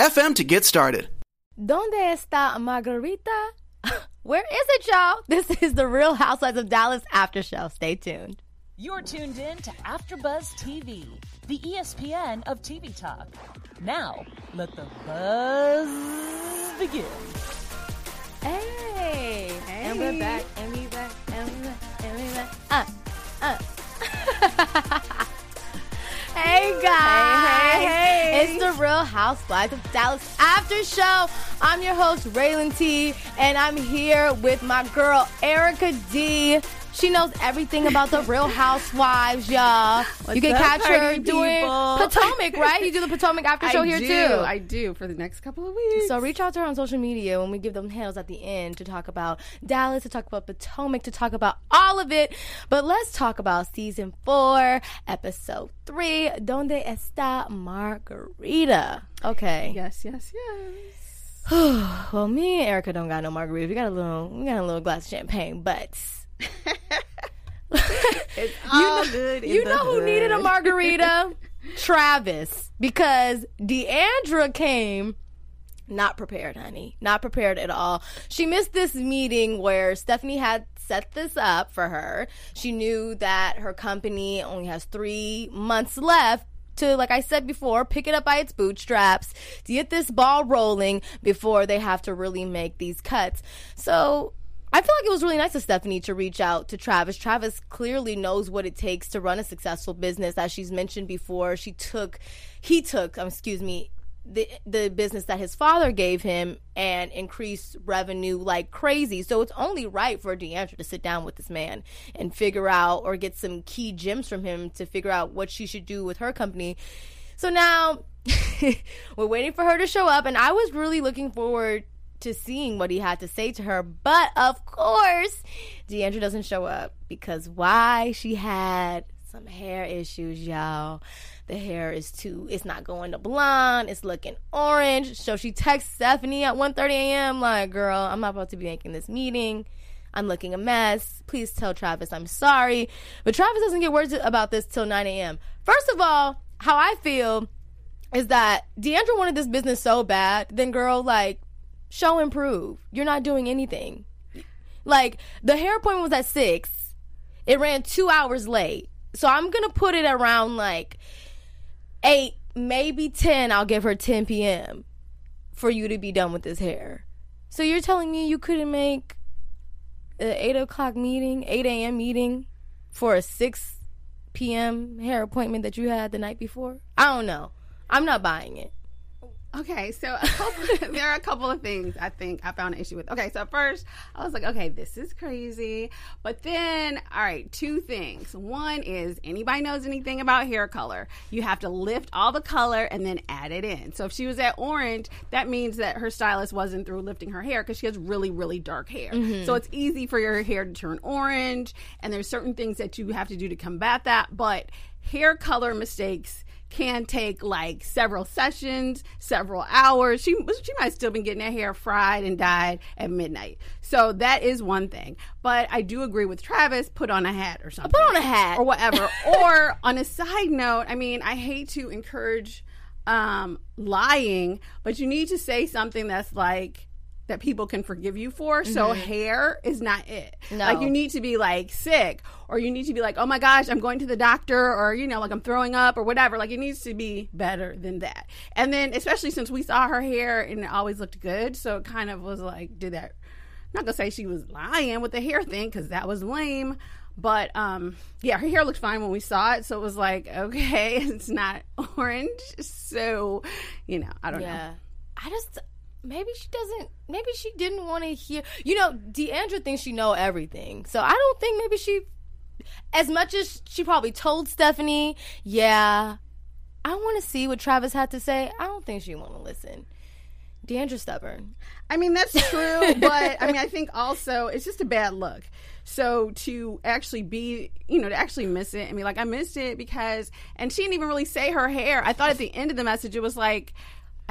FM to get started. ¿Dónde está Margarita? Where is it, y'all? This is the Real Housewives of Dallas after show. Stay tuned. You're tuned in to AfterBuzz TV, the ESPN of TV talk. Now, let the buzz begin. Hey, hey. and we're back, and we back, and we back, and we back. Uh, uh. Hey guys. Hey, hey, hey. It's the Real Housewives of Dallas After Show. I'm your host, Raylan T, and I'm here with my girl, Erica D. She knows everything about the Real Housewives, y'all. What's you can up, catch her doing people? Potomac, right? You do the Potomac After Show I here do, too. I do for the next couple of weeks. So reach out to her on social media when we give them hails at the end to talk about Dallas, to talk about Potomac, to talk about all of it. But let's talk about season four, episode three. Donde está Margarita? Okay. yes, yes, yes. well, me and Erica don't got no margarita. We got a little, we got a little glass of champagne, but It's all good. in you the know who needed a margarita? Travis, because D'Andra came not prepared, honey. Not prepared at all. She missed this meeting where Stephanie had set this up for her. She knew that her company only has three months left to, like I said before, pick it up by its bootstraps to get this ball rolling before they have to really make these cuts. So I feel like it was really nice of Stephanie to reach out to Travis. Travis clearly knows what it takes to run a successful business. As she's mentioned before, she took, he took, um, excuse me, the the business that his father gave him and increased revenue like crazy. So it's only right for D'Andra to sit down with this man and figure out or get some key gems from him to figure out what she should do with her company. So now we're waiting for her to show up, and I was really looking forward to seeing what he had to say to her. But of course, D'Andra doesn't show up because why? She had some hair issues, y'all. The hair is too, it's not going to blonde, it's looking orange. So she texts Stephanie at 1.30 a.m. like, girl, I'm not about to be making this meeting. I'm looking a mess. Please tell Travis I'm sorry. But Travis doesn't get words about this till 9 a.m. First of all, how I feel is that D'Andra wanted this business so bad, then girl, like, show and prove. You're not doing anything. Like, the hair appointment was at 6. It ran two hours late. So I'm to put it around like 8, maybe 10. I'll give her 10 p.m. for you to be done with this hair. So you're telling me you couldn't make an 8 o'clock meeting, 8 a.m. meeting for a 6 p.m. hair appointment that you had the night before? I don't know. I'm not buying it. Okay, so couple, there are a couple of things I think I found an issue with. Okay, so first I was like, okay, this is crazy. But then, all right, two things. One is anybody knows anything about hair color, you have to lift all the color and then add it in. So if she was at orange, that means that her stylist wasn't through lifting her hair because she has really, really dark hair. Mm-hmm. So it's easy for your hair to turn orange, and there's certain things that you have to do to combat that. But hair color mistakes can take like several sessions, several hours. She she might still been getting her hair fried and dyed at midnight. So that is one thing. But I do agree with Travis. Put on a hat or something. Put on a hat. or whatever. or on a side note, I mean, I hate to encourage um, lying, but you need to say something that's like that people can forgive you for. So hair is not it. Mm-hmm. No. Like you need to be like sick or you need to be like, "Oh my gosh, I'm going to the doctor," or you know, like I'm throwing up or whatever. Like it needs to be better than that. And then especially since we saw her hair and it always looked good, so it kind of was like, did that I'm not to say she was lying with the hair thing cuz that was lame. But um yeah, her hair looked fine when we saw it, so it was like, okay, it's not orange. So, you know, I don't know. I just maybe she doesn't maybe she didn't want to hear you know, D'Andra thinks she know everything. So I don't think maybe she as much as she probably told Stephanie, yeah, I want to see what Travis had to say. I don't think she want to listen. D'Andra's stubborn. I mean, that's true, but I mean, I think also it's just a bad look. So to actually be, you know, to actually miss it, I mean, like I missed it because, and she didn't even really say her hair. I thought at the end of the message it was like,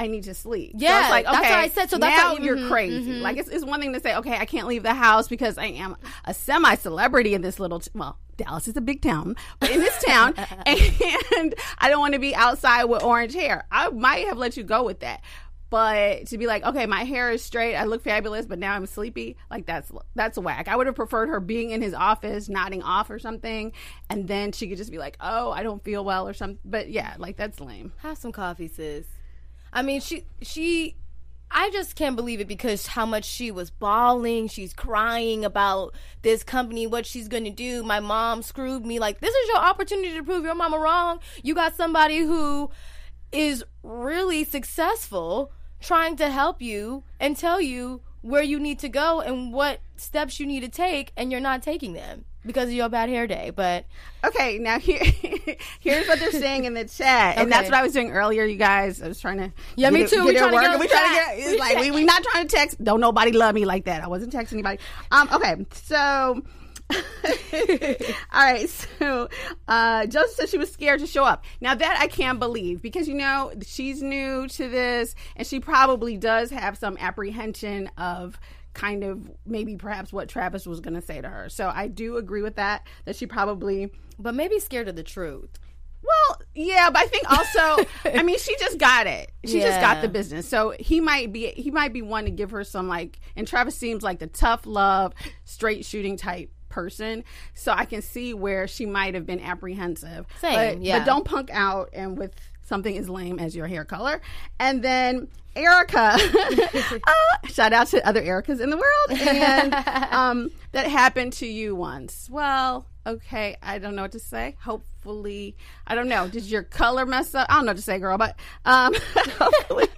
I need to sleep. So Yeah, it's like, okay, that's what I said. So that's now you're mhm, crazy. Like it's, it's one thing to say, okay, I can't leave the house because I am a semi celebrity in this little, t- well, Dallas is a big town, but in this town, and I don't want to be outside with orange hair. I might have let you go with that. But to be like, okay, my hair is straight, I look fabulous, but now I'm sleepy, like that's that's whack. I would have preferred her being in his office, nodding off or something, and then she could just be like, oh, I don't feel well or something. But yeah, like that's lame. Have some coffee, sis. I mean, she she I just can't believe it because how much she was bawling. She's crying about this company, what she's going to do. My mom screwed me. Like, this is your opportunity to prove your mama wrong. You got somebody who is really successful trying to help you and tell you where you need to go and what steps you need to take, and you're not taking them because of your bad hair day. But Okay, now here, here's what they're saying in the chat, and that's what I was doing earlier. You guys, I was trying to Yeah, me it- too. We trying to get working. on We trying to get. It's like we we not trying to text. Don't nobody love me like that. I wasn't texting anybody. Um. Okay. So. All right, so uh, Joseph said she was scared to show up. Now that I can't believe because you know she's new to this, and she probably does have some apprehension of kind of maybe perhaps what Travis was going to say to her. So I do agree with that. That she probably but maybe scared of the truth. well, yeah, but I think also, I mean, she just got it. She just got the business. So he might be, he might be one to give her some like, and Travis seems like the tough love, straight shooting type person. So I can see where she might have been apprehensive. Same, but, yeah. But don't punk out and with something as lame as your hair color. And then Erica, uh, shout out to other Ericas in the world, and um, that happened to you once. Well, okay, I don't know what to say. Hopefully, I don't know. Did your color mess up? I don't know what to say, girl, but um, hopefully.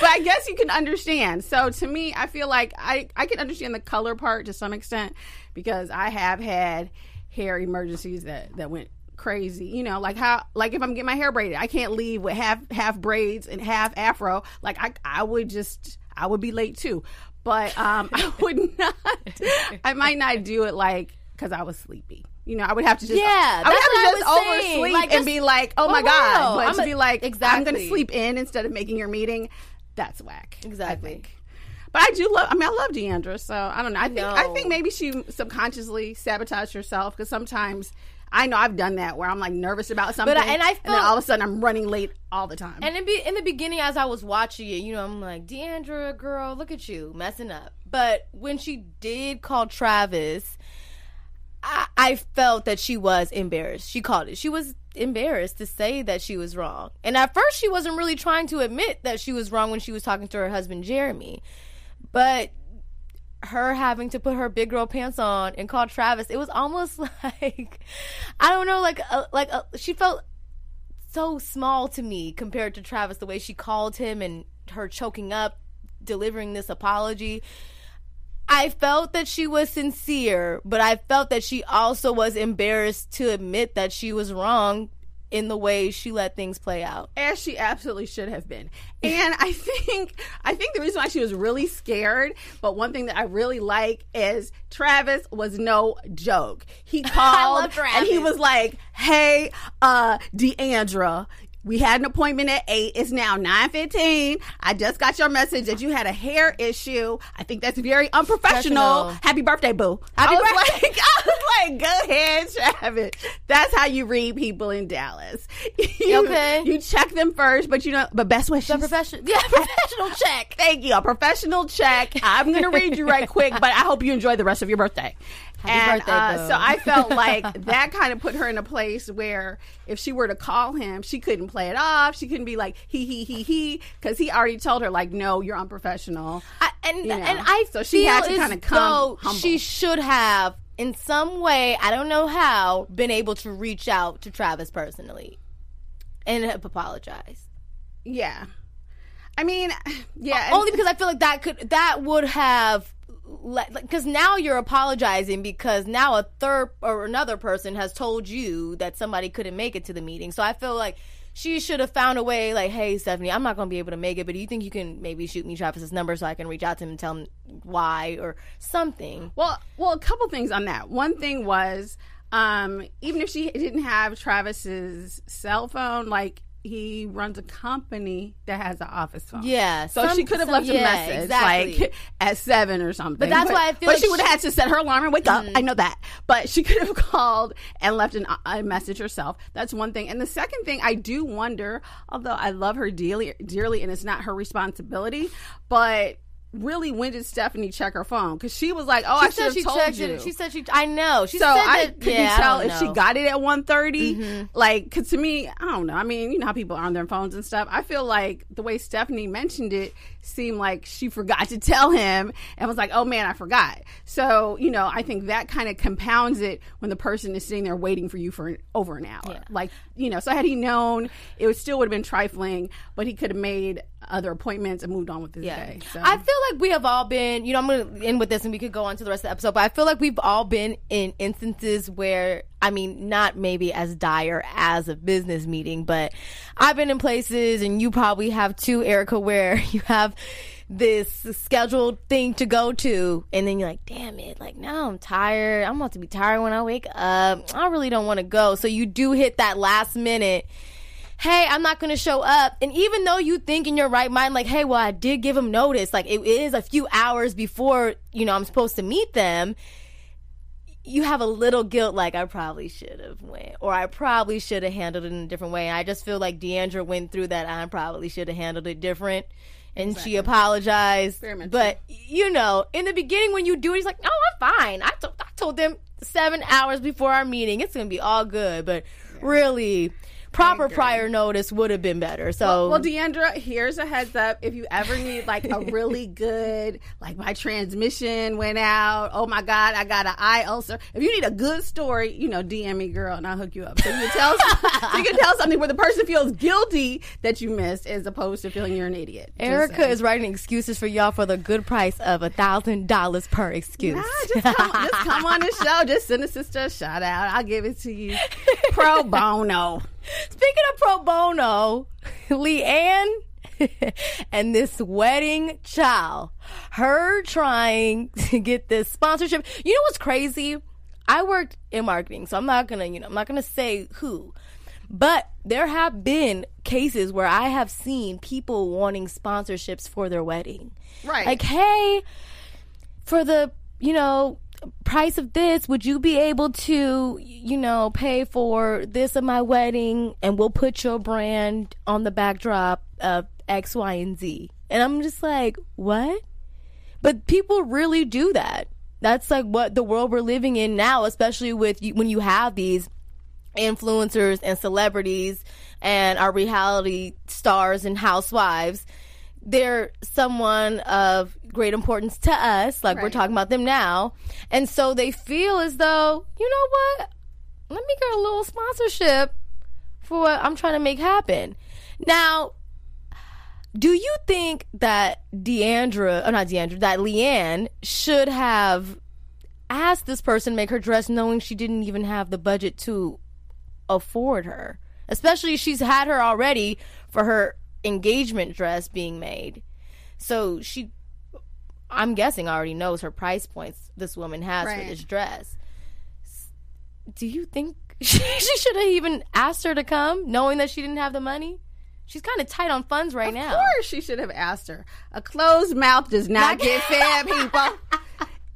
But I guess you can understand. So to me, I feel like I, I can understand the color part to some extent because I have had hair emergencies that, that went crazy. You know, like how like if I'm getting my hair braided, I can't leave with half half braids and half afro. Like I I would just I would be late too. But um I would not I might not do it like cuz I was sleepy. You know, I would have to just Yeah, I would have to just was saying. oversleep Like, and just- be like, "Oh my Oh, god." wow. But I'm to a- be like, exactly. "I'm going to sleep in instead of making your meeting." That's whack. Exactly. But I do love. I mean, I love D'Andra. So I don't know. I think. I think maybe she subconsciously sabotaged herself because sometimes I know I've done that where I'm like nervous about something, I- and I then all of a sudden I'm running late all the time. And in, be, in the beginning, as I was watching it, you know, I'm like, D'Andra, girl, look at you messing up. But when she did call Travis, I, I felt that she was embarrassed. She called it. She was embarrassed to say that she was wrong. And at first, she wasn't really trying to admit that she was wrong when she was talking to her husband, Jeremy. But her having to put her big girl pants on and call Travis, it was almost like I don't know, like a, like a, she felt so small to me compared to Travis. The way she called him and her choking up, delivering this apology. I felt that she was sincere, but I felt that she also was embarrassed to admit that she was wrong in the way she let things play out. as she absolutely should have been. And I think I think the reason why she was really scared, but one thing that I really like is Travis was no joke. He called and he was like, "Hey, uh D'Andra, we had an appointment at 8. It's now 9:15. I just got your message that you had a hair issue. I think that's very unprofessional. Happy birthday, boo." Happy I was birthday. like, I was like, "Go ahead, Travis." That's how you read people in Dallas. You- Okay. You check them first, but you know, but best wishes. A professional, yeah, professional check. Thank you. A professional check. I'm going to read you right quick, but I hope you enjoy the rest of your birthday. And birthday, uh, so I felt like that kind of put her in a place where if she were to call him, she couldn't play it off. She couldn't be like he he he he because he already told her like, no, you're unprofessional. I, and You know, and I so she had to kinda come humble. she should have, in some way, I don't know how, been able to reach out to Travis personally and have apologized. Yeah. I mean, yeah. Only because I feel like that could that would have because now you're apologizing because now a third or another person has told you that somebody couldn't make it to the meeting. So I feel like she should have found a way. Like, hey, Stephanie, I'm not going to be able to make it, but do you think you can maybe shoot me Travis's number so I can reach out to him and tell him why or something? Well, well, a couple things on that. One thing was, um, even if she didn't have Travis's cell phone, like he runs a company that has an office phone. Yeah, So some- she could have some- left yeah, a message exactly. like at seven or something. But that's why I feel But like she would have had to set her alarm and wake up. Mm-hmm. I know that. But she could have called and left an, a message herself. That's one thing. And the second thing, I do wonder, although I love her dearly, dearly, and it's not her responsibility, but. Really, when did Stephanie check her phone? Because she was like, "Oh, I should said have she told checked you." it. She said she. I know. She so said I that, could yeah, tell if she got it at 1.30 Mm-hmm. like because to me i don't know i mean you know how people are on their phones and stuff i feel like the way stephanie mentioned it seemed like she forgot to tell him and was like oh man i forgot. So you know i think that kind of compounds it when the person is sitting there waiting for you for over an hour. Like you know so had he known it would still would have been trifling but he could have made other appointments and moved on with his Yeah. day so. I feel like we have all been, you know, I'm going to end with this and we could go on to the rest of the episode, but I feel like we've all been in instances where, I mean, not maybe as dire as a business meeting, but I've been in places and you probably have too, Erica, where you have this scheduled thing to go to and then you're like damn it like now i'm tired i'm about to be tired when i wake up i really don't want to go so you do hit that last minute hey, I'm not going to show up. And even though you think in your right mind, like, hey, well, I did give them notice, like it is a few hours before, you know, I'm supposed to meet them. You have a little guilt, like I probably should have went, or I probably should have handled it in a different way. And I just feel like D'Andra went through that. I probably should have handled it different, and she apologized. But you know, in the beginning when you do it, he's like, "No, I'm fine." I to- I told them seven hours before our meeting, it's gonna be all good. But really, proper prior notice would have been better. So Well, D'Andra, here's a heads up. If you ever need like a really good, like my transmission went out. Oh my God, I got an eye ulcer. If you need a good story, you know, DM me, girl, and I'll hook you up. So you can tell, so you can tell something where the person feels guilty that you missed, as opposed to feeling you're an idiot. Erica is writing excuses for y'all for the good price of a thousand dollars per excuse. Nah, just come, just come on the show. Just send a sister a shout out. I'll give it to you pro bono. Speaking of pro bono, LeeAnne and this wedding child, her trying to get this sponsorship. You know what's crazy? I worked in marketing, so I'm not gonna, you know, I'm not gonna say who, but there have been cases where I have seen people wanting sponsorships for their wedding. Right. Like, hey, for the, you know, price of this, would you be able to, you know, pay for this at my wedding and we'll put your brand on the backdrop of X, Y, and Z? And I'm just like, what? But people really do that. That's like what the world we're living in now, especially with you, when you have these influencers and celebrities and our reality stars and housewives they're someone of great importance to us like we're talking about them now. And so they feel as though you know what? Let me get a little sponsorship for what i'm trying to make happen. Now do you think that D'Andra, or not D'Andra, that LeeAnne should have asked this person to make her dress knowing she didn't even have the budget to afford her? Especially she's had her already for her engagement dress being made. So she, I'm guessing, already knows her price points this woman has Right. for this dress. Do you think she, she should have even asked her to come knowing that she didn't have the money? She's kind of tight on funds right now. Of course, she should have asked her. A closed mouth does not get fed, people.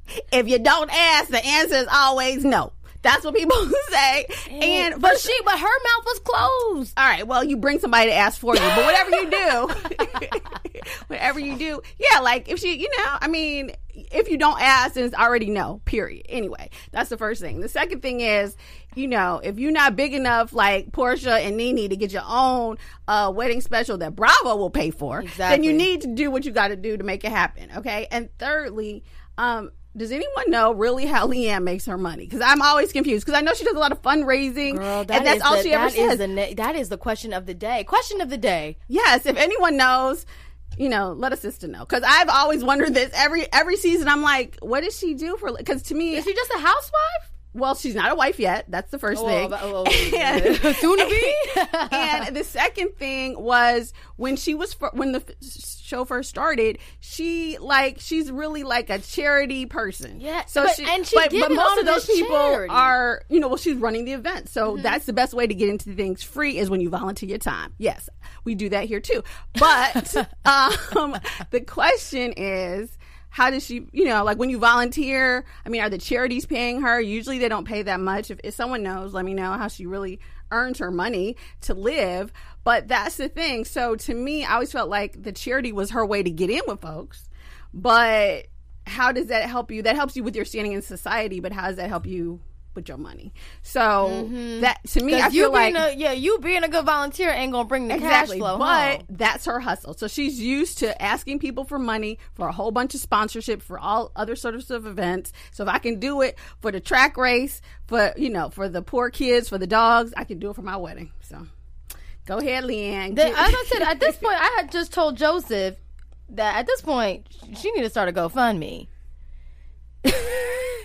if you don't ask, the answer is always no. That's what people say. And but she, but her mouth was closed. all right, well, you bring somebody to ask for you, but whatever you do, whatever you do, yeah, like if she, you know, I mean, if you don't ask, then it's already no, period. Anyway, that's the first thing. The second thing is, you know, if you're not big enough like Porsha and Nene to get your own uh, wedding special that Bravo will pay for, then you need to do what you got to do to make it happen. Okay. And thirdly, um, does anyone know really how LeeAnne makes her money? Because I'm always confused. Because I know she does a lot of fundraising, Girl, that and that's all the, she ever that is says. the ne- that is the question of the day. Question of the day. Yes, if anyone knows, you know, let a sister know. Because I've always wondered this every every season. I'm like, what does she do for? Because to me, Is she just a housewife? Well, she's not a wife yet. That's the first Oh, thing. but- oh, And- soon to be. and the second thing was when she was fir- when the f- show first started, she like she's really like a charity person. Yeah, So but- she and she but, did but most of those this people charity. Mm-hmm. are you know well she's running the event, so that's the best way to get into things free is when you volunteer your time. Yes, we do that here too. But um, the question is how does she you know like when you volunteer i mean are the charities paying her? Usually they don't pay that much. If, if someone knows let me know how she really earns her money to live. But that's the thing. So to me i always felt like the charity was her way to get in with folks. But how does that help you? That helps you with your standing in society but how does that help you with your money so mm-hmm. that to me i feel like a, yeah, you being a good volunteer ain't gonna bring the Exactly. cash flow. But home. that's her hustle. So she's used to asking people for money for a whole bunch of sponsorship for all other sorts of events. So if I can do it for the track race, for you know, for the poor kids, for the dogs, I can do it for my wedding. So go ahead, LeeAnne. The, as I said, at this point, I had just told Joseph that at this point she need to start a GoFundMe.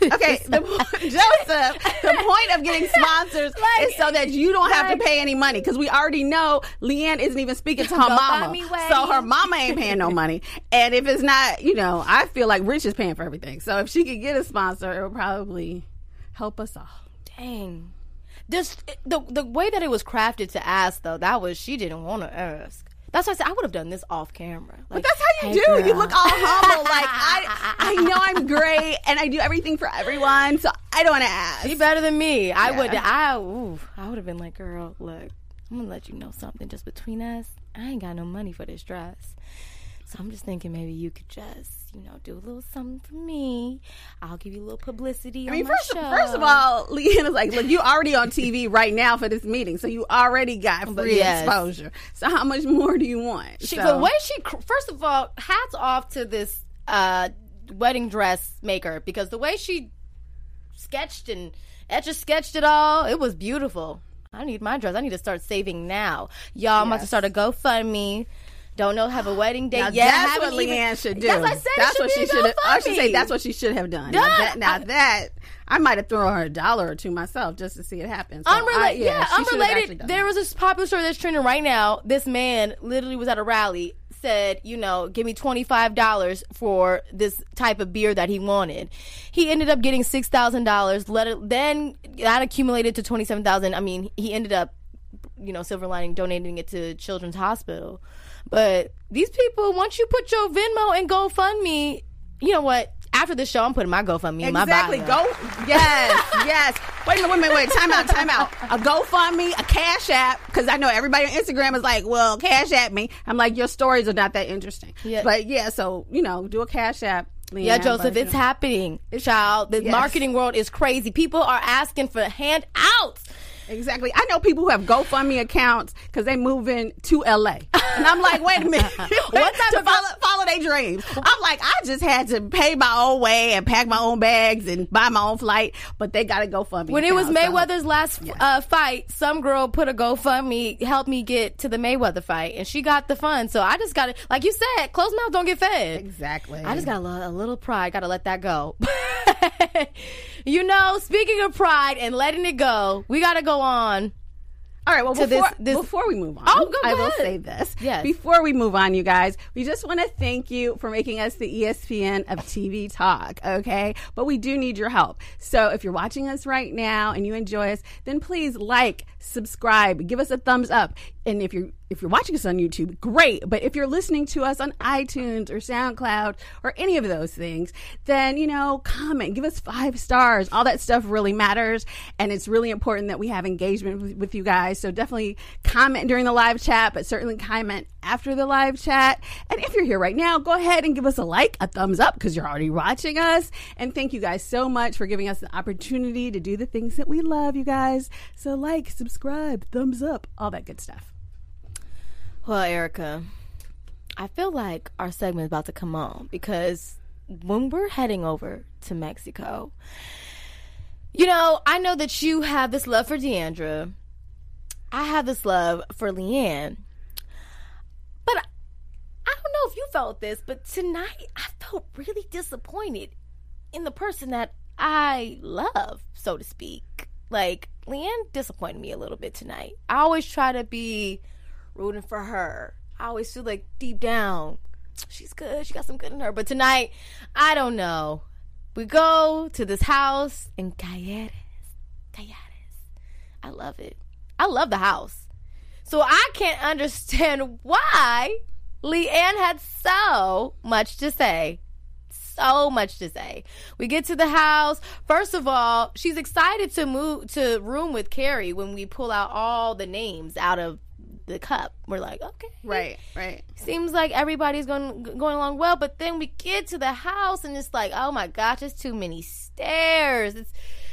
Okay, the, Joseph, the point of getting sponsors is so that you don't have to pay any money because we already know LeeAnne isn't even speaking to her mama. So her mama ain't paying no money. And if it's not, you know, I feel like Rich is paying for everything. So if she could get a sponsor, it would probably help us all. Dang. This the the way that it was crafted to ask though, that was she didn't want to ask. That's why I said I would have done this off camera. Like, But that's how you "Hey, do. You look all humble. Like I, I know I'm great and I do everything for everyone. So I don't want to ask. She better than me. I would. I ooh, I would have been like, girl, look, I'm gonna let you know something. Just between us, I ain't got no money for this dress. So I'm just thinking maybe you could just, you know, do a little something for me. I'll give you a little publicity I mean, on my first, show. first of all, LeeAnne is like, look, you already on TV right now for this meeting, so you already got free yes. exposure. So how much more do you want? She, So- the way she, first of all, hats off to this uh, wedding dress maker because the way she sketched and etch sketched it all, it was beautiful. I need my dress. I need to start saving now. Y'all, I'm about to start a GoFundMe. Don't know have a wedding date Now yet. that's what even- LeeAnne should do. That's what I said. That's what she should have. I should say that's what she should have done. Now, that, now I- that I might have thrown her a dollar or two myself just to see it happen. So I- Unrelated, yeah, should have actually unrelated. There was this popular story that's trending right now. This man literally was at a rally, said, you know, give me twenty five dollars for this type of beer that he wanted. He ended up getting six thousand dollars. Let it then that accumulated to twenty seven thousand. I mean, he ended up, you know, silver lining donating it to Children's Hospital. But these people, once you put your Venmo and GoFundMe, you know what? After the show, I'm putting my GoFundMe in my Exactly. bio. Go. Yes. yes. Wait a minute. Wait a minute. Wait. Time out. Time out. A GoFundMe, a Cash App, because I know everybody on Instagram is like, "Well, Cash App me." I'm like, your stories are not that interesting. Yeah. But yeah, so you know, do a Cash App. Yeah, Joseph, but, it's know. happening. Child, the Yes. marketing world is crazy. People are asking for handouts. Exactly. I know people who have GoFundMe accounts because they moving to LA, and I'm like, wait a minute, What type to of- follow, follow their dreams. I'm like, I just had to pay my own way and pack my own bags and buy my own flight, but they got a GoFundMe. When it was account, so- Mayweather's last uh, fight, some girl put a GoFundMe, helped me get to the Mayweather fight, and she got the funds. So I just got to, like you said, closed mouth don't get fed. exactly. I just got a little, a little pride. Got to let that go. you know, speaking of pride and letting it go, we got to go on. All right. Well, before, this- this- before we move on, Oh, go I will say this. Yes. Before we move on, you guys, we just want to thank you for making us the ESPN of TV talk. Okay, but we do need your help. So if you're watching us right now and you enjoy us, then please like, subscribe, give us a thumbs up. And if you're if you're watching us on YouTube, great. But if you're listening to us on iTunes or SoundCloud or any of those things, then, you know, comment, give us five stars. All that stuff really matters. And it's really important that we have engagement with, with you guys. So definitely comment during the live chat, but certainly comment after the live chat. And if you're here right now, go ahead and give us a like, a thumbs up, because you're already watching us. And thank you guys so much for giving us the opportunity to do the things that we love, you guys. So like, subscribe, thumbs up, all that good stuff. Well, Erica, I feel like our segment is about to come on because when we're heading over to Mexico, you know, I know that you have this love for D'Andra. I have this love for LeeAnne. But I, I don't know if you felt this, but tonight I felt really disappointed in the person that I love, so to speak. Like LeeAnne disappointed me a little bit tonight. I always try to be rooting for her. I always feel like deep down, she's good. She got some good in her. But tonight, I don't know. We go to this house in Calleres. Calleres. I love it. I love the house. So I can't understand why LeeAnne had so much to say. So much to say. We get to the house. First of all, she's excited to move to room with Kary when we pull out all the names out of the cup. We're like, okay, Right, right. seems like everybody's going going along well but then we get to the house and it's like oh my gosh it's too many stairs it's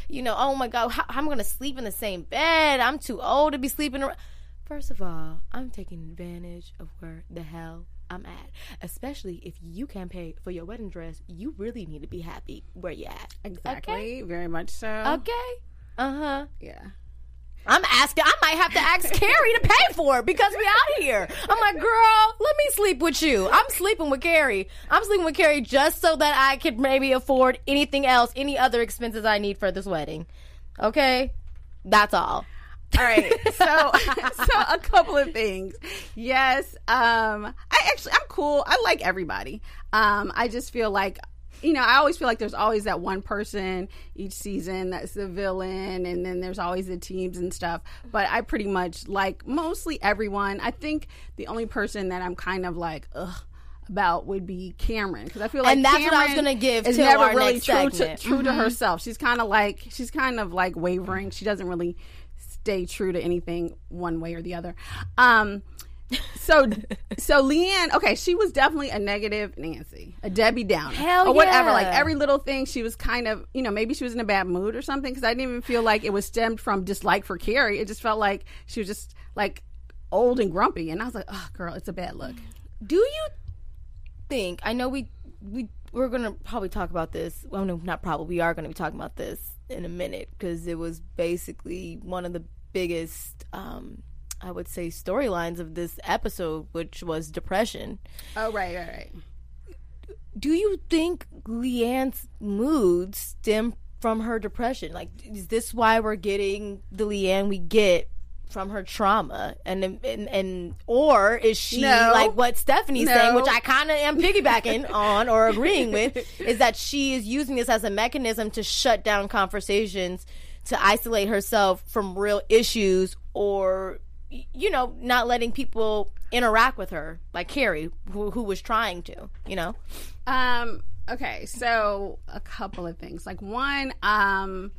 you know oh my god how, i'm gonna sleep in the same bed i'm too old to be sleeping around first of all i'm taking advantage of where the hell i'm at especially if you can't pay for your wedding dress you really need to be happy where you at Exactly. Very much so. okay uh-huh Yeah. I'm asking. I might have to ask Kary to pay for it because we out here. I'm like, girl, let me sleep with you. I'm sleeping with Kary. I'm sleeping with Kary just so that I could maybe afford anything else, any other expenses I need for this wedding. Okay, that's all. All right. So, so a couple of things. Yes. Um, I actually, I'm cool. I like everybody. Um, I just feel like, you know, I always feel like there's always that one person each season that's the villain, and then there's always the teams and stuff. But I pretty much like mostly everyone. I think the only person that I'm kind of like, ugh. About would be Kameron because I feel like And that's what I was gonna give is to never our really true to, true to herself. She's kind of like she's kind of like wavering. She doesn't really stay true to anything one way or the other. Um, so so LeeAnne, okay, she was definitely a negative Nancy, a Debbie Downer, Hell or whatever. yeah. Like every little thing, she was kind of, you know, maybe she was in a bad mood or something. Because I didn't even feel like it was stemmed from dislike for Kary. It just felt like she was just like old and grumpy, and I was like, oh, girl, it's a bad look. Do you think? I know we we we're gonna probably talk about this. Well, no, not probably. We are gonna be talking about this in a minute because it was basically one of the biggest, um, I would say, storylines of this episode, which was depression. Oh, right, right, right. Do you think LeeAnne's moods stem from her depression? Like, is this why we're getting the LeeAnne we get? From her trauma, and and and or is she No. like what Stephanie's No. saying, which I kind of am piggybacking on or agreeing with, is that she is using this as a mechanism to shut down conversations, to isolate herself from real issues, or you know, not letting people interact with her, like Kary, who, who was trying to, you know. Um, okay, so a couple of things. Like one, um,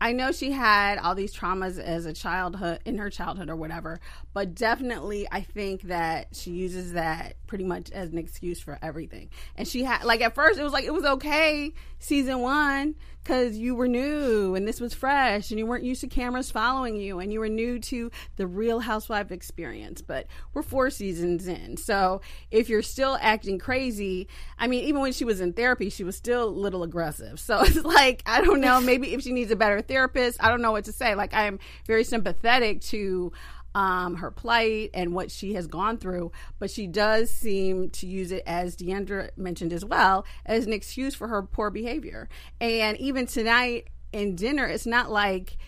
I know she had all these traumas as a childhood in her childhood or whatever, but definitely I think that she uses that pretty much as an excuse for everything. And she had like at first it was like it was okay season 1 cuz you were new and this was fresh and you weren't used to cameras following you and you were new to the real housewife experience, but we're 4 seasons in. So if you're still acting crazy, I mean even when she was in therapy, she was still a little aggressive. So it's like I don't know, maybe if she needs a better therapist, I don't know what to say. Like I am very sympathetic to um, her plight and what she has gone through, but she does seem to use it, as D'Andra mentioned as well, as an excuse for her poor behavior. And even tonight in dinner, it's not like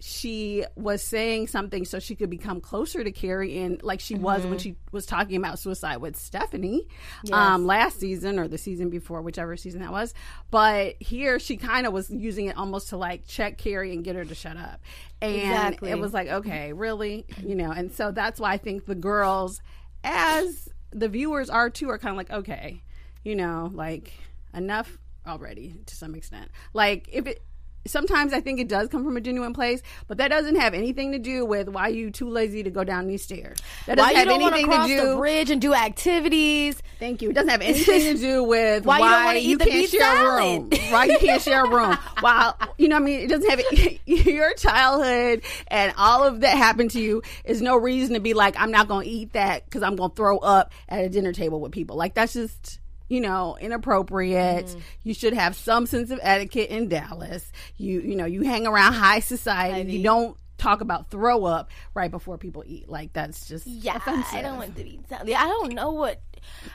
she was saying something so she could become closer to Kary and like she was when she was talking about suicide with Stephanie um last season or the season before whichever season that was. But here she kind of was using it almost to like check Kary and get her to shut up. And Exactly. it was like okay really? You know and so that's why I think the girls as the viewers are too are kind of like okay you know like enough already to some extent. Like if it sometimes I think it does come from a genuine place, but that doesn't have anything to do with why you too lazy to go down these stairs. That Why doesn't you have don't want to anything cross to the bridge and do activities? Thank you. It doesn't have anything to do with Why why, you don't wanna eat you can't share a room. Why you can't share a room. While you know, what I mean, it doesn't have your childhood and all of that happened to you is no reason to be like, I'm not going to eat that because I'm going to throw up at a dinner table with people. Like that's just. You know, inappropriate. Mm-hmm. You should have some sense of etiquette in Dallas. You, you know, you hang around high society. You don't talk about throw up right before people eat. Like that's just Yeah, offensive. I don't want to be. I don't know what.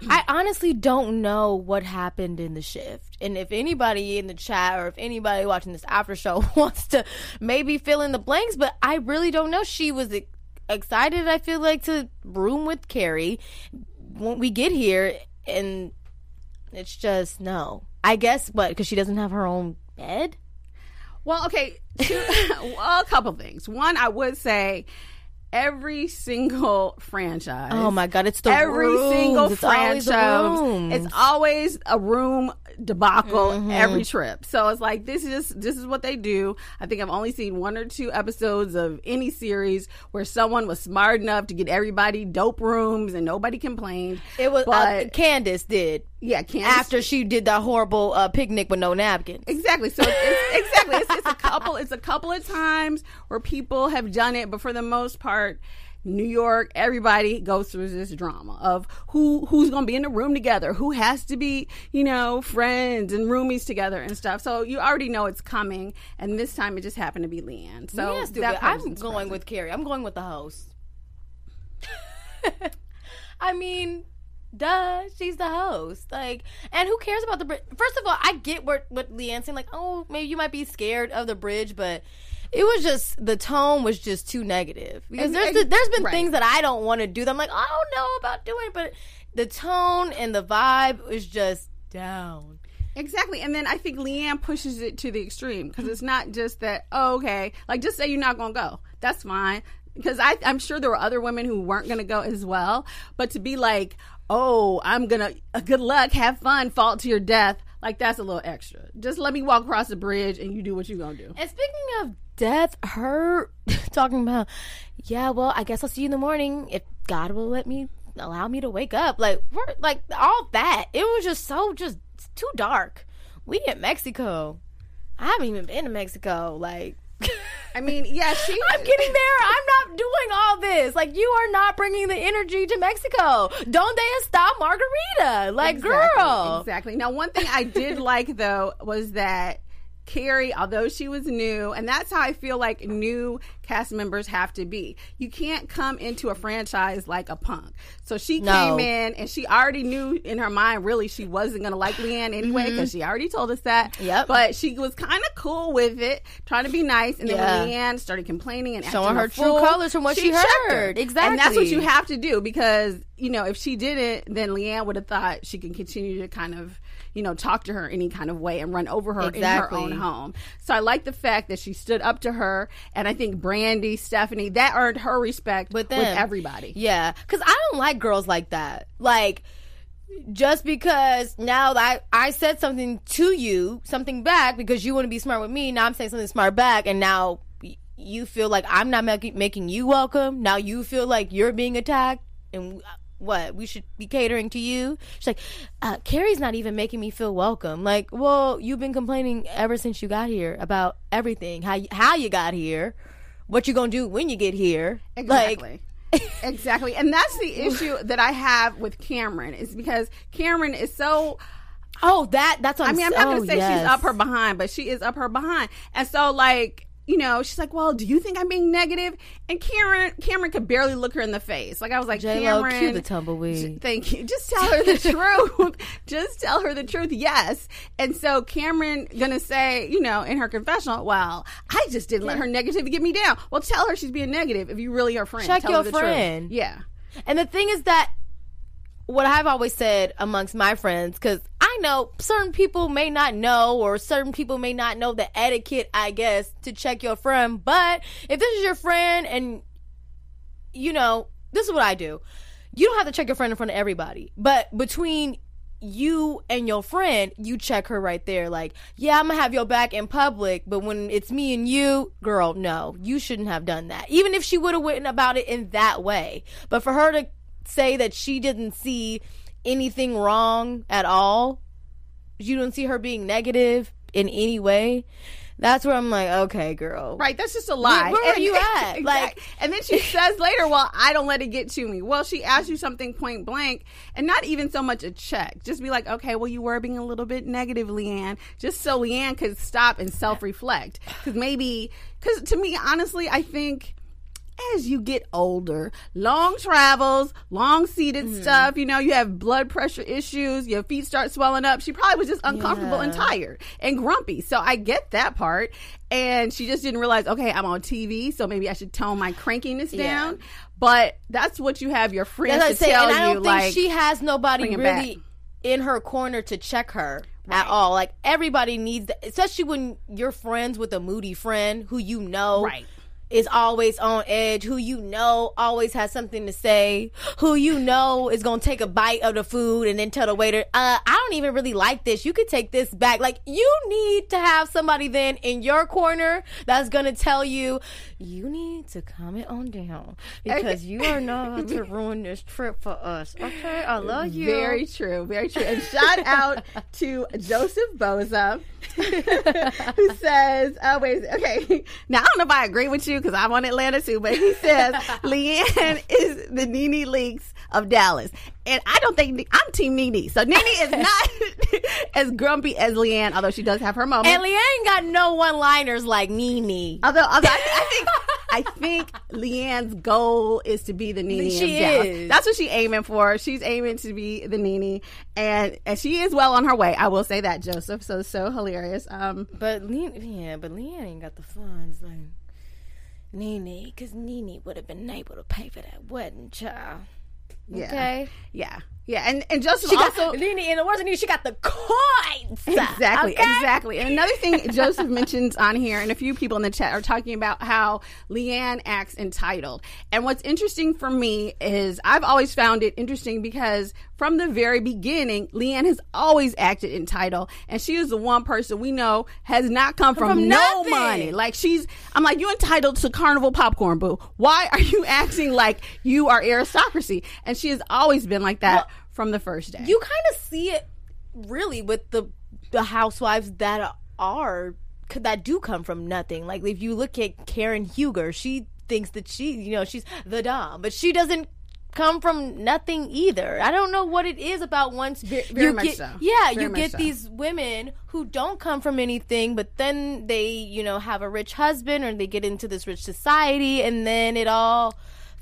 I honestly don't know what happened in the shift, and if anybody in the chat or if anybody watching this after show wants to maybe fill in the blanks, but I really don't know. She was excited. I feel like to room with Kary when we get here, and it's just no. I guess what because she doesn't have her own bed. Well, okay, two, well, a couple things. One, I would say every single franchise. Oh my god, it's the every rooms. single It's franchise. rooms. It's always a room debacle Mm-hmm. every trip. So it's like this is this is what they do. I think I've only seen one or two episodes of any series where someone was smart enough to get everybody dope rooms and nobody complained. It was uh, Candace did yeah, after she did that horrible uh, picnic with no napkin. Exactly. So it's, exactly it's, it's a couple it's a couple of times where people have done it, but for the most part, New York, everybody goes through this drama of who who's going to be in the room together, who has to be, you know, friends and roomies together and stuff. So you already know it's coming, and this time it just happened to be LeeAnne. So stupid. that I'm going present. with Kary. I'm going with the host. I mean, duh, she's the host. Like, and who cares about the bridge? First of all, I get what what LeeAnne saying. Like, oh, maybe you might be scared of the bridge, but it was just the tone was just too negative. Because And- there's and- there's been right. things that I don't want to do. That I'm like, I don't know about doing, but the tone and the vibe was just down. Exactly. And then I think LeeAnne pushes it to the extreme because it's not just that, oh, okay, like just say you're not going to go. That's fine. Because I, I'm sure there were other women who weren't going to go as well. But to be like, oh, I'm to, uh, good luck, have fun, fall to your death, like that's a little extra. Just let me walk across the bridge and you do what you're going to do. And speaking of death, her talking about, yeah, well, I guess I'll see you in the morning if God will let me allow me to wake up. Like, we're, like all that. It was just so just too dark. We in Mexico. I haven't even been to Mexico. Like, I mean, yeah, she. I'm getting there. I'm not doing all this. Like, you are not bringing the energy to Mexico. Don't they stop margarita? Like, Exactly, girl. Exactly. Now, one thing I did like though was that Kary, although she was new, and that's how I feel like new cast members have to be. You can't come into a franchise like a punk. So she No. came in and she already knew in her mind really she wasn't going to like LeeAnne anyway because she already told us that. Mm-hmm. Yep. But she was kind of cool with it, trying to be nice. And then when LeeAnne started complaining and Showing her true colors from what she her. heard. And that's what you have to do because you know if she didn't, then LeeAnne would have thought she can continue to kind of you know talk to her any kind of way and run over her Exactly. in her own home. So I like the fact that she stood up to her, and I think Brandi, Stephanie, that earned her respect with with, everybody. Yeah, because I don't like girls like that. Like, just because now that I, I said something to you, something back because you want to be smart with me, now I'm saying something smart back, and now you feel like I'm not making making you welcome. Now you feel like you're being attacked, and what we should be catering to you. She's like, uh, Kary's not even making me feel welcome. Like, well, you've been complaining ever since you got here about everything, how you, how you got here, what you gonna do when you get here, Like, Exactly. exactly. And that's the issue that I have with Kameron is because Kameron is so Oh, that that's what I mean, I'm not oh, going to say yes. she's up her behind, but she is up her behind. And so, like, you know, she's like, "Well, do you think I'm being negative?" And Kameron, Kameron could barely look her in the face. Like I was like, J-Lo, Kameron, cue the tumbleweed. Thank you. Just tell her the truth. Just tell her the truth. Yes. And so Kameron gonna say, you know, in her confessional, well, I just didn't let her negativity get me down. Well, tell her she's being negative if you really are friends. Check Tell your her the truth. friend. Yeah. And the thing is that what I've always said amongst my friends, because I know certain people may not know, or certain people may not know the etiquette, I guess, to check your friend. But if this is your friend and, you know, this is what I do. You don't have to check your friend in front of everybody. But between you and your friend, you check her right there. Like, yeah, I'm gonna have your back in public, but when it's me and you, girl, no, you shouldn't have done that. Even if she would have written about it in that way. But for her to say that she didn't see anything wrong at all, you don't see her being negative in any way, That's where I'm like, okay, girl. Right, that's just a lie. where were And- you at? Exact- Like- and then she says later, "Well, I don't let it get to me." Well, she asked you something point blank, and not even so much a check. Just be like, "Okay, well, you were being a little bit negative, LeeAnne," just so LeeAnne could stop and self reflect. Because maybe, because to me, honestly, I think. As you get older, long travels, long seated Mm-hmm. stuff, you know, you have blood pressure issues, your feet start swelling up. She probably was just uncomfortable and tired and grumpy. So I get that part. And she just didn't realize, okay, I'm on TV, so maybe I should tone my crankiness Yeah. down. But that's what you have your friends That's to say, tell and I don't you. think like, she has nobody really back. in her corner to check her at all. Like everybody needs, that, especially when you're friends with a moody friend who you know Right. Is always on edge, who you know always has something to say, who you know is gonna take a bite of the food and then tell the waiter, uh, I don't even really like this. You could take this back. Like you need to have somebody then in your corner that's gonna tell you, you need to calm it on down because you are not to ruin this trip for us. Okay, I love you. Very true, very true. And shout out to Joseph Boza, who says, "Oh wait, okay." Now I don't know if I agree with you because I'm on Atlanta too, but he says LeeAnne is the Nene Leakes of Dallas, and I don't think I'm Team Nene. So Nene is not as grumpy as LeeAnne, although she does have her moments. and LeeAnne got no one-liners like Nene. Although, although I, I think I think LeeAnne's goal is to be the Nene. She of is. That's what she's aiming for. She's aiming to be the Nene, and and she is well on her way. I will say that, Joseph. So so hilarious. Um, But LeeAnne, yeah, but LeeAnne ain't got the funds like Nene, because Nene would have been able to pay for that wedding, child. yeah, Okay, yeah, yeah. And and Joseph she also. got Nene, and the worst thing she got the coins. Exactly, okay? exactly. And another thing Joseph mentions on here, and a few people in the chat are talking about how LeeAnne acts entitled. And what's interesting for me is I've always found it interesting because from the very beginning, LeeAnne has always acted entitled, and she is the one person we know has not come from, From no nothing. money. Like she's, I'm like, you entitled to carnival popcorn, boo. Why are you acting like you are aristocracy? And she has always been like that from the first day. You kind of see it really with the the housewives that are that do come from nothing. Like if you look at Karen Huger, she thinks that she, you know, she's the dom, but she doesn't come from nothing either. I don't know what it is about once very you much get so. yeah, Very you get so. these women who don't come from anything, but then they, you know, have a rich husband or they get into this rich society and then it all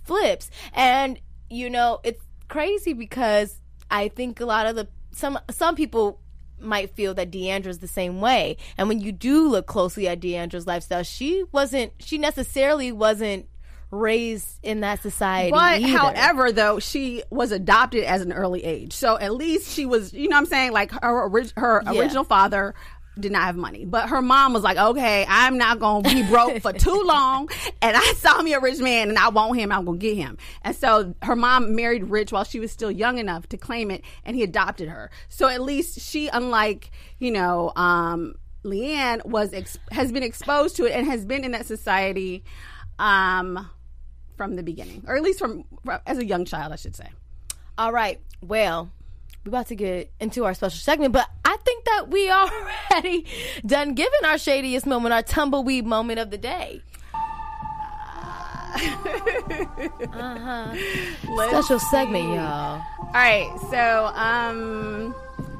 flips. And you know, it's crazy because I think a lot of the some some people might feel that D'Andra's the same way. And when you do look closely at D'Andra's lifestyle, she wasn't she necessarily wasn't raised in that society. But either. however, though, she was adopted as an early age. So at least she was, you know what I'm saying? Like her, orig- her Yeah. original father did not have money. But her mom was like, okay, I'm not going to be broke for too long. And I saw me a rich man and I want him. I'm to get him. And so her mom married rich while she was still young enough to claim it and he adopted her. So at least she, unlike, you know, um, LeeAnne was ex- has been exposed to it and has been in that society um, from the beginning, or at least from, from as a young child, I should say. All right. Well, we're about to get into our special segment, but I think that we already done giving our shadiest moment, our tumbleweed moment of the day. uh-huh. Special segment, y'all. All right, so um,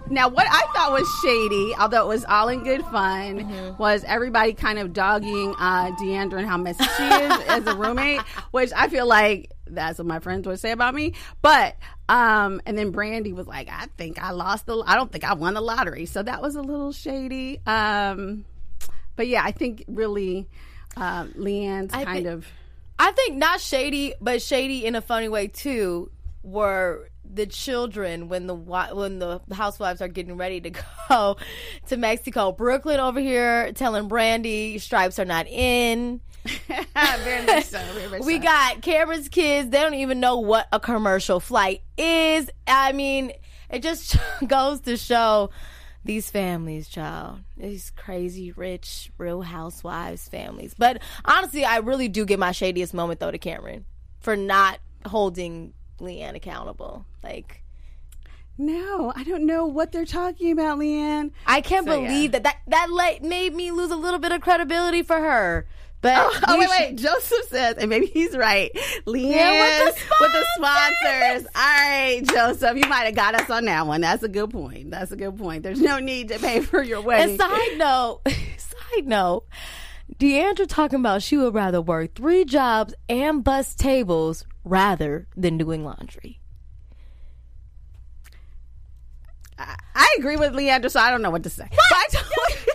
now what I thought was shady, although it was all in good fun, was everybody kind of dogging uh, D'Andra and how messy she is as a roommate, which I feel like that's what my friends would say about me. But um, and then Brandi was like, I think I lost the, I don't think I won the lottery, so that was a little shady. Um, but yeah, I think really um, LeeAnne's I kind thi- of. I think not shady, but shady in a funny way too. Were the children when the when the housewives are getting ready to go to Mexico? Brooklyn over here telling Brandi stripes are not in. very much so. Very much We so. got Kameron's kids. They don't even know what a commercial flight is. I mean, it just goes to show these families, child. These crazy, rich, real housewives families. But honestly, I really do give my shadiest moment though to Kameron for not holding LeeAnne accountable. Like, No, I don't know what they're talking about, LeeAnne. I can't So, yeah. believe that that that like made me lose a little bit of credibility for her. But Oh, oh, wait, should- wait. Joseph says, and maybe he's right. LeeAnne Yeah, with the with the sponsors. All right, Joseph, you might have got us on that one. That's a good point. That's a good point. There's no need to pay for your wedding. And side note, side note, D'Andra talking about she would rather work three jobs and bus tables rather than doing laundry. I agree with Leandra, so I don't know what to say. But I told- what?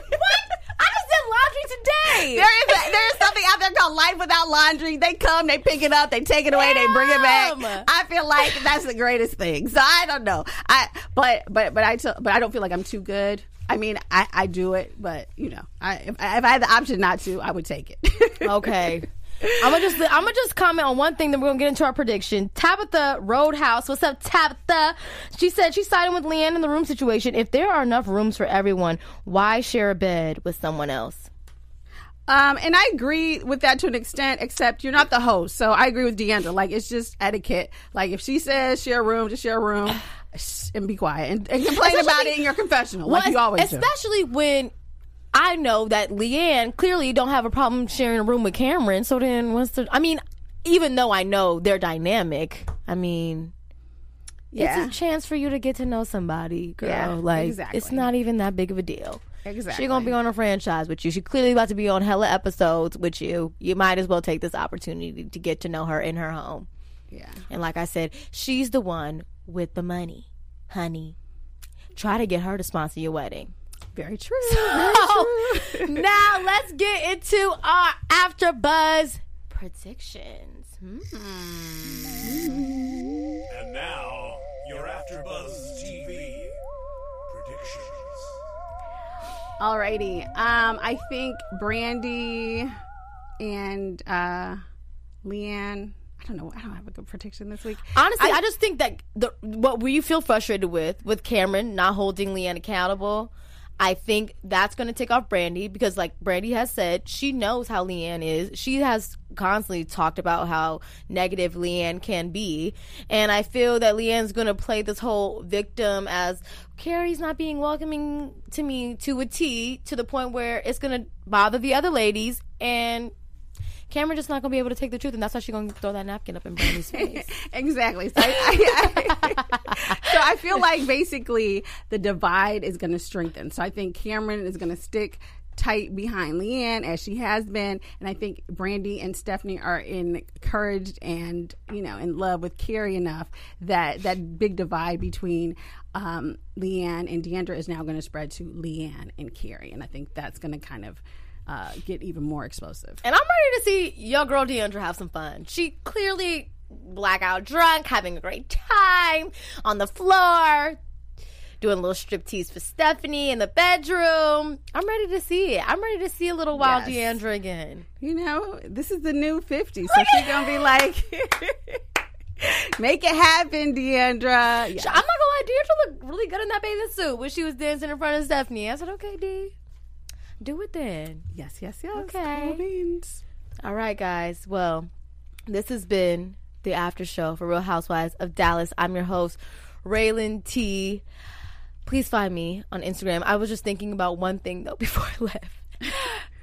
I just did laundry today. There is a, there is something out there called life without laundry. They come, they pick it up, they take it away, they bring it back. I feel like that's the greatest thing. So I don't know. I but but but I t- but I don't feel like I'm too good. I mean, I, I do it, but you know, I if, if I had the option not to, I would take it. Okay. I'm gonna just I'm gonna just comment on one thing, then we're gonna get into our prediction. Tabitha Roadhouse, what's up, Tabitha? She said she's siding with LeeAnne in the room situation. If there are enough rooms for everyone, why share a bed with someone else? Um, and I agree with that to an extent, except you're not the host. So I agree with D'Andra. Like, it's just etiquette. Like, if she says share a room, just share a room and be quiet and, and complain about it in your confessional, like you always do. especially when I know that LeeAnne clearly don't have a problem sharing a room with Kameron. So then, what's the? I mean, even though I know they're dynamic, I mean, Yeah. it's a chance for you to get to know somebody, girl. Yeah, like, exactly. it's not even that big of a deal. Exactly. She gonna be on a franchise with you. She clearly about to be on hella episodes with you. You might as well take this opportunity to get to know her in her home. Yeah. And like I said, she's the one with the money, honey. Try to get her to sponsor your wedding. Very true. Now let's get into our AfterBuzz predictions. Hmm. And now, your AfterBuzz TV predictions. Alrighty. Um, I think Brandi and uh, LeeAnne. I don't know. I don't have a good prediction this week. Honestly, I, just think that the what we feel frustrated with with Kameron not holding LeeAnne accountable. I think that's going to take off Brandi because, like Brandi has said, she knows how LeeAnne is. She has constantly talked about how negative LeeAnne can be, and I feel that LeeAnne's going to play this whole victim as Kary's not being welcoming to me to a T to the point where it's going to bother the other ladies and. Kameron just not gonna be able to take the truth, and that's why she's gonna throw that napkin up in Brandi's face. exactly. So I, I- so I feel like basically the divide is going to strengthen. So I think Kameron is going to stick tight behind LeeAnne as she has been, and I think Brandi and Stephanie are encouraged and you know in love with Kary enough that that big divide between um, LeeAnne and D'Andra is now going to spread to LeeAnne and Kary, and I think that's going to kind of uh, get even more explosive. And I'm ready to see your girl D'Andra have some fun. She clearly blackout drunk, having a great time on the floor, doing a little strip tease for Stephanie in the bedroom. I'm ready to see it. I'm ready to see a little wild Yes. D'Andra again. you know, this is the new 50. So she's going to be like, make it happen, D'Andra. I'm not gonna lie, D'Andra looked really good in that bathing suit when she was dancing in front of Stephanie. I said, okay, D, do it then. Yes, yes, yes. Okay. Cool beans. All right, guys. Well, this has been the after show for Real Housewives of Dallas. I'm your host, Raylan T. Please find me on Instagram. I was just thinking about one thing though before I left.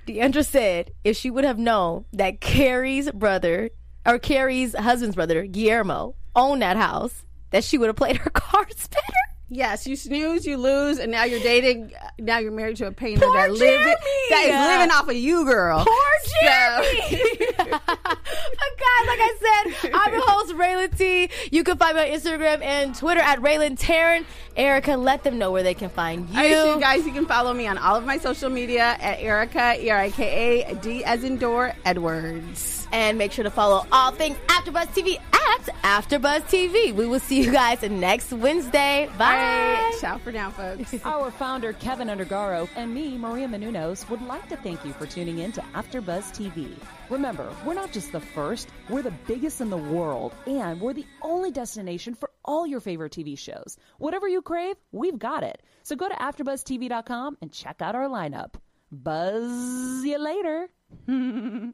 D'Andra said if she would have known that Kary's brother or Kary's husband's brother, Guillermo, owned that house, that she would have played her cards better. Yes, you snooze, you lose, and now you're dating. Now you're married to a painter Poor that, Jeremy! that is living off of you, girl. Poor So- Jeremy. but guys, like I said, I'm your host, Raylan T. You can find me on Instagram and Twitter at Raylan Taryn. Erika, let them know where they can find you. All right, so you guys, you can follow me on all of my social media at Erika, E R I K A D as in door, Edwards. And make sure to follow all things AfterBuzz TV at AfterBuzz TV. We will see you guys next Wednesday. Bye. All right, ciao for now, folks. Our founder, Kevin Undergaro, and me, Maria Menounos, would like to thank you for tuning in to AfterBuzz TV. Remember, we're not just the first, we're the biggest in the world, and we're the only destination for all your favorite TV shows. Whatever you crave, we've got it. So go to AfterBuzzTV.com and check out our lineup. Buzz you later.